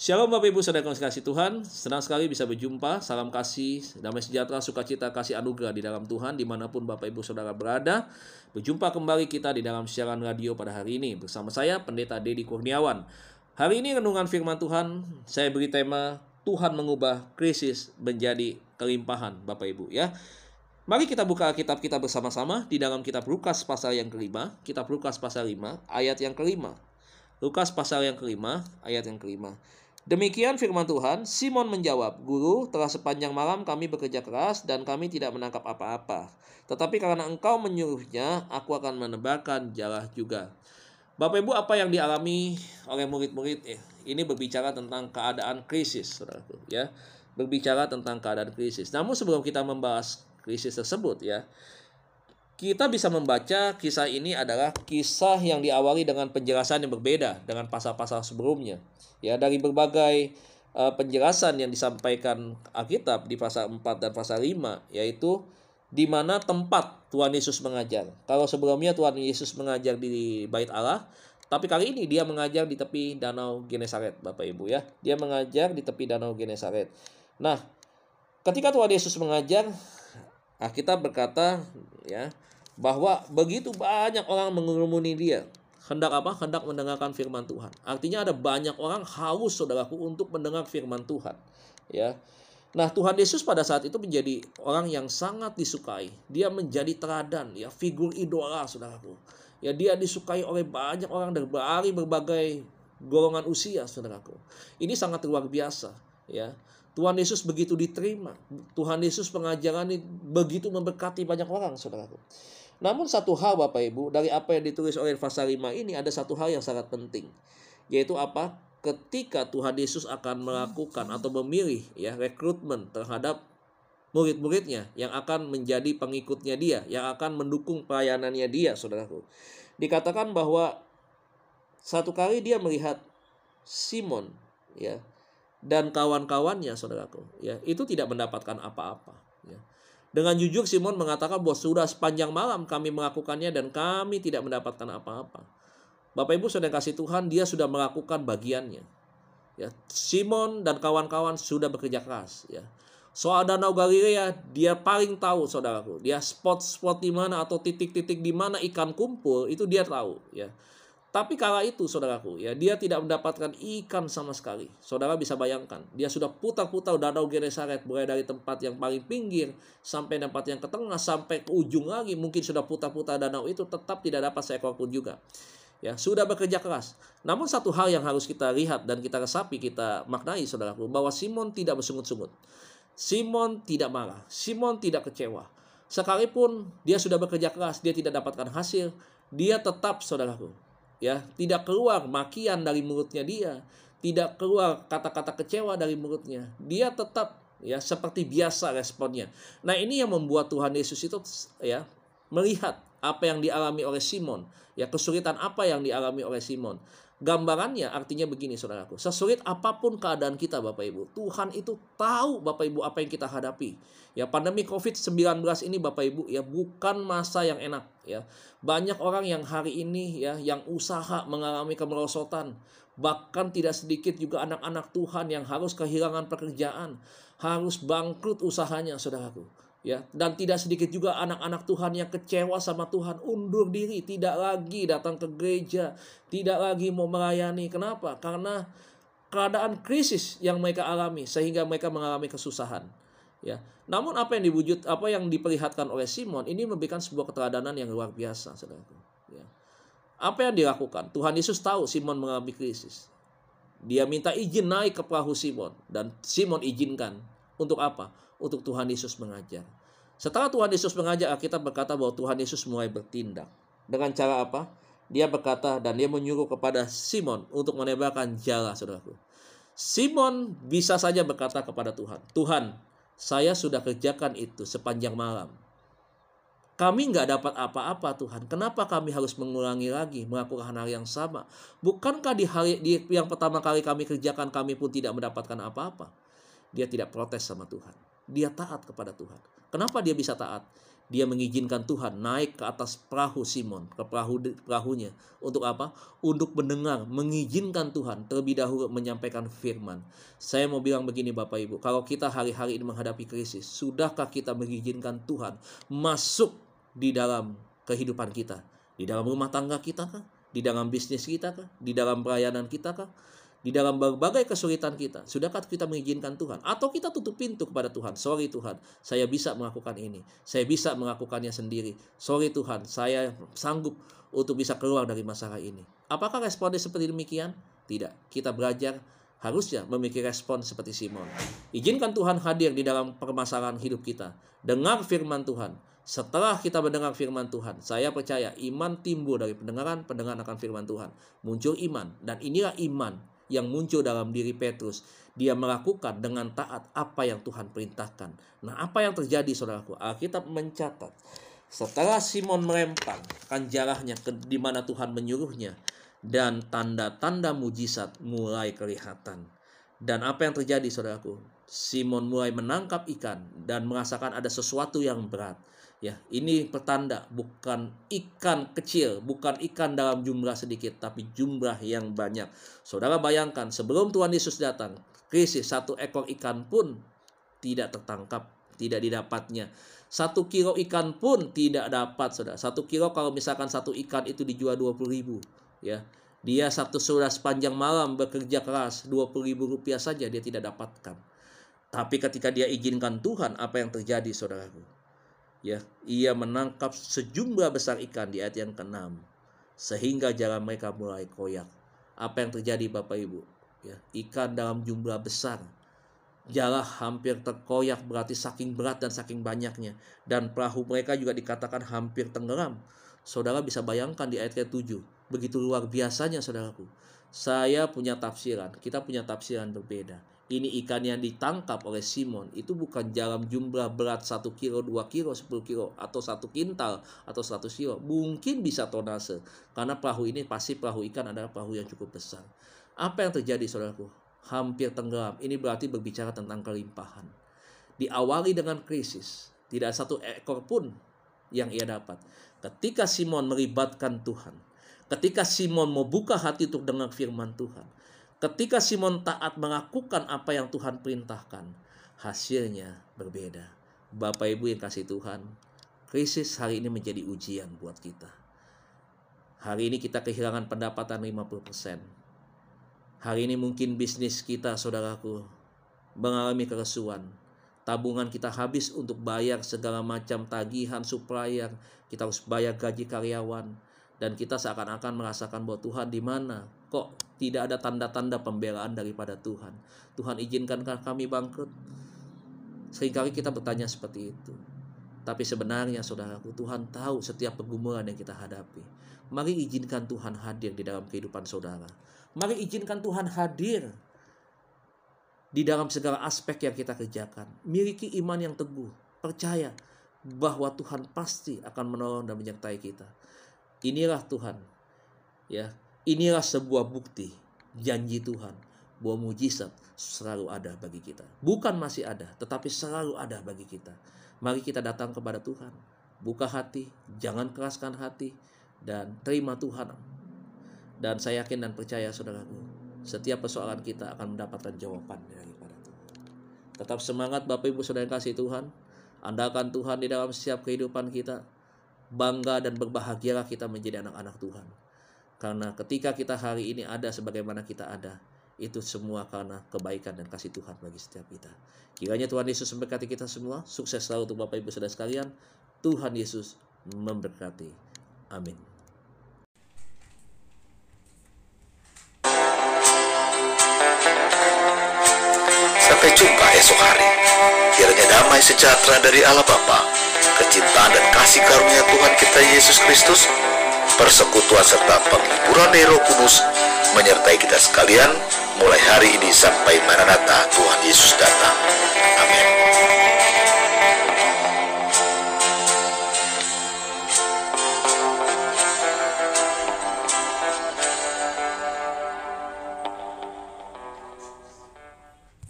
Shalom Bapak Ibu Saudara kasih Tuhan, senang sekali bisa berjumpa. Salam kasih, damai sejahtera, sukacita, kasih anugerah di dalam Tuhan di mana pun Bapak Ibu Saudara berada. Berjumpa kembali kita di dalam siaran radio pada hari ini bersama saya Pendeta Dedi Kurniawan. Hari ini renungan firman Tuhan, saya beri tema Tuhan mengubah krisis menjadi kelimpahan Bapak Ibu ya. Mari kita buka kitab kita bersama-sama di dalam kitab Lukas pasal yang kelima, kitab Lukas pasal 5 ayat yang kelima. Lukas pasal yang kelima, ayat yang kelima. Demikian firman Tuhan, Simon menjawab, Guru, telah sepanjang malam kami bekerja keras dan kami tidak menangkap apa-apa. Tetapi karena engkau menyuruhnya, aku akan menebarkan jala juga. Bapak Ibu, apa yang dialami oleh murid-murid eh, ini berbicara tentang keadaan krisis, ya. Berbicara tentang keadaan krisis. Namun sebelum kita membahas krisis tersebut, ya, kita bisa membaca kisah ini adalah kisah yang diawali dengan penjelasan yang berbeda dengan pasal-pasal sebelumnya ya dari berbagai uh, penjelasan yang disampaikan Alkitab di pasal 4 dan pasal 5 yaitu di mana tempat Tuhan Yesus mengajar. Kalau sebelumnya Tuhan Yesus mengajar di Bait Allah, tapi kali ini dia mengajar di tepi Danau Genesaret, Bapak Ibu ya. Dia mengajar di tepi Danau Genesaret. Nah, ketika Tuhan Yesus mengajar, kita berkata ya bahwa begitu banyak orang mengurumuni dia hendak apa? Hendak mendengarkan firman Tuhan. Artinya ada banyak orang haus saudaraku untuk mendengar firman Tuhan. Ya. Nah, Tuhan Yesus pada saat itu menjadi orang yang sangat disukai. Dia menjadi teladan, ya, figur idola, saudaraku. Ya, dia disukai oleh banyak orang dari berbagai golongan usia, saudaraku. Ini sangat luar biasa, ya. Tuhan Yesus begitu diterima. Tuhan Yesus pengajaran begitu memberkati banyak orang, saudaraku. Namun satu hal Bapak Ibu, dari apa yang ditulis oleh pasal 5 ini ada satu hal yang sangat penting. Yaitu apa? Ketika Tuhan Yesus akan melakukan atau memilih ya rekrutmen terhadap murid-muridnya yang akan menjadi pengikutnya dia, yang akan mendukung pelayanannya dia, saudaraku. Dikatakan bahwa satu kali dia melihat Simon ya dan kawan-kawannya, saudaraku, ya itu tidak mendapatkan apa-apa. Ya. Dengan jujur Simon mengatakan bahwa sudah sepanjang malam kami melakukannya dan kami tidak mendapatkan apa-apa. Bapak Ibu sudah kasih Tuhan, dia sudah melakukan bagiannya. Ya, Simon dan kawan-kawan sudah bekerja keras. Ya. Soal Danau Galilea, dia paling tahu saudaraku. Dia spot-spot di mana atau titik-titik di mana ikan kumpul itu dia tahu. Ya. Tapi kala itu saudaraku ya dia tidak mendapatkan ikan sama sekali. Saudara bisa bayangkan, dia sudah putar-putar danau Genesaret mulai dari tempat yang paling pinggir sampai tempat yang ke tengah sampai ke ujung lagi mungkin sudah putar-putar danau itu tetap tidak dapat seekor pun juga. Ya, sudah bekerja keras. Namun satu hal yang harus kita lihat dan kita resapi, kita maknai saudaraku bahwa Simon tidak bersungut-sungut. Simon tidak marah, Simon tidak kecewa. Sekalipun dia sudah bekerja keras, dia tidak dapatkan hasil, dia tetap saudaraku ya tidak keluar makian dari mulutnya dia tidak keluar kata-kata kecewa dari mulutnya dia tetap ya seperti biasa responnya. Nah ini yang membuat Tuhan Yesus itu ya melihat apa yang dialami oleh Simon ya kesulitan apa yang dialami oleh Simon Gambarannya artinya begini saudaraku. Sesulit apa pun keadaan kita Bapak Ibu. Tuhan itu tahu Bapak Ibu apa yang kita hadapi. Ya pandemi COVID-19 ini Bapak Ibu ya bukan masa yang enak ya. Banyak orang yang hari ini ya yang usaha mengalami kemerosotan. Bahkan tidak sedikit juga anak-anak Tuhan yang harus kehilangan pekerjaan. Harus bangkrut usahanya saudaraku ya dan tidak sedikit juga anak-anak Tuhan yang kecewa sama Tuhan undur diri tidak lagi datang ke gereja tidak lagi mau melayani. Kenapa? Karena keadaan krisis yang mereka alami sehingga mereka mengalami kesusahan. Ya namun apa yang diwujud apa yang diperlihatkan oleh Simon ini memberikan sebuah keteladanan yang luar biasa saudaraku. Ya apa yang dilakukan? Tuhan Yesus tahu Simon mengalami krisis. Dia minta izin naik ke perahu Simon dan Simon izinkan. Untuk apa? Untuk Tuhan Yesus mengajar. Setelah Tuhan Yesus mengajar, kita berkata bahwa Tuhan Yesus mulai bertindak. Dengan cara apa? Dia berkata dan dia menyuruh kepada Simon untuk menembakkan jala, saudaraku. Simon bisa saja berkata kepada Tuhan, Tuhan, saya sudah kerjakan itu sepanjang malam. Kami nggak dapat apa-apa Tuhan. Kenapa kami harus mengulangi lagi melakukan hal yang sama? Bukankah di hari di yang pertama kali kami kerjakan kami pun tidak mendapatkan apa-apa? Dia tidak protes sama Tuhan dia taat kepada Tuhan. Kenapa dia bisa taat? dia mengizinkan Tuhan naik ke atas perahu Simon, ke perahu perahunya. Untuk apa? Untuk mendengar, mengizinkan Tuhan terlebih dahulu menyampaikan firman. Saya mau bilang begini Bapak Ibu, kalau kita hari-hari ini menghadapi krisis, sudahkah kita mengizinkan Tuhan masuk di dalam kehidupan kita? Di dalam rumah tangga kita kah? Di dalam bisnis kita kah? Di dalam pelayanan kita kah? Di dalam berbagai kesulitan kita. Sudahkah kita mengizinkan Tuhan? Atau kita tutup pintu kepada Tuhan? Sorry Tuhan, saya bisa melakukan ini. Saya bisa melakukannya sendiri. Sorry Tuhan, saya sanggup untuk bisa keluar dari masalah ini. Apakah responnya seperti demikian? Tidak. Kita belajar harusnya memiliki respon seperti Simon. Izinkan Tuhan hadir di dalam permasalahan hidup kita. Dengar firman Tuhan. Setelah kita mendengar firman Tuhan, saya percaya iman timbul dari pendengaran, pendengaran akan firman Tuhan. Muncul iman, dan inilah iman yang muncul dalam diri Petrus. Dia melakukan dengan taat apa yang Tuhan perintahkan. Nah, apa yang terjadi saudaraku? Alkitab mencatat setelah Simon melemparkan jarahnya ke di mana Tuhan menyuruhnya dan tanda-tanda mujizat mulai kelihatan. Dan apa yang terjadi saudaraku? Simon mulai menangkap ikan dan merasakan ada sesuatu yang berat. Ya, ini pertanda bukan ikan kecil, bukan ikan dalam jumlah sedikit, tapi jumlah yang banyak. Saudara bayangkan, sebelum Tuhan Yesus datang, krisis satu ekor ikan pun tidak tertangkap, tidak didapatnya. Satu kilo ikan pun tidak dapat, saudara. Satu kilo kalau misalkan satu ikan itu dijual 20 ribu, ya. Dia satu sudah sepanjang malam bekerja keras, 20 ribu rupiah saja dia tidak dapatkan. Tapi ketika dia izinkan Tuhan, apa yang terjadi, saudaraku? Ya ia menangkap sejumlah besar ikan di ayat yang ke-6 sehingga jalan mereka mulai koyak. Apa yang terjadi Bapak Ibu? Ya ikan dalam jumlah besar. Jalah hampir terkoyak berarti saking berat dan saking banyaknya. Dan perahu mereka juga dikatakan hampir tenggelam. Saudara bisa bayangkan di ayat ke-7 begitu luar biasanya saudaraku. Saya punya tafsiran kita punya tafsiran berbeda ini ikan yang ditangkap oleh Simon itu bukan dalam jumlah berat 1 kilo, 2 kilo, 10 kilo, atau satu kintal, atau 100 kilo. Mungkin bisa tonase, karena perahu ini pasti perahu ikan adalah perahu yang cukup besar. Apa yang terjadi saudaraku? Hampir tenggelam. Ini berarti berbicara tentang kelimpahan. Diawali dengan krisis, tidak satu ekor pun yang ia dapat. Ketika Simon melibatkan Tuhan, ketika Simon mau buka hati untuk dengar firman Tuhan, Ketika Simon taat melakukan apa yang Tuhan perintahkan, hasilnya berbeda. Bapak Ibu yang kasih Tuhan, krisis hari ini menjadi ujian buat kita. Hari ini kita kehilangan pendapatan 50%. Hari ini mungkin bisnis kita, saudaraku, mengalami keresuan. Tabungan kita habis untuk bayar segala macam tagihan supplier. Kita harus bayar gaji karyawan. Dan kita seakan-akan merasakan bahwa Tuhan di mana? Kok tidak ada tanda-tanda pembelaan daripada Tuhan. Tuhan izinkankah kami bangkrut? Seringkali kita bertanya seperti itu. Tapi sebenarnya saudaraku, Tuhan tahu setiap pergumulan yang kita hadapi. Mari izinkan Tuhan hadir di dalam kehidupan saudara. Mari izinkan Tuhan hadir di dalam segala aspek yang kita kerjakan. Miliki iman yang teguh, percaya bahwa Tuhan pasti akan menolong dan menyertai kita. Inilah Tuhan. Ya, Inilah sebuah bukti janji Tuhan bahwa mujizat selalu ada bagi kita. Bukan masih ada, tetapi selalu ada bagi kita. Mari kita datang kepada Tuhan. Buka hati, jangan keraskan hati, dan terima Tuhan. Dan saya yakin dan percaya saudaraku, setiap persoalan kita akan mendapatkan jawaban daripada Tuhan. Tetap semangat Bapak Ibu Saudara yang kasih Tuhan. Andalkan Tuhan di dalam setiap kehidupan kita. Bangga dan berbahagialah kita menjadi anak-anak Tuhan. Karena ketika kita hari ini ada sebagaimana kita ada, itu semua karena kebaikan dan kasih Tuhan bagi setiap kita. Kiranya Tuhan Yesus memberkati kita semua. Sukses selalu untuk Bapak Ibu Saudara sekalian. Tuhan Yesus memberkati. Amin. Sampai jumpa esok hari. Kiranya damai sejahtera dari Allah Bapa, kecintaan dan kasih karunia Tuhan kita Yesus Kristus, persekutuan serta penghiburan Roh Kudus menyertai kita sekalian mulai hari ini sampai Maranatha Tuhan Yesus datang.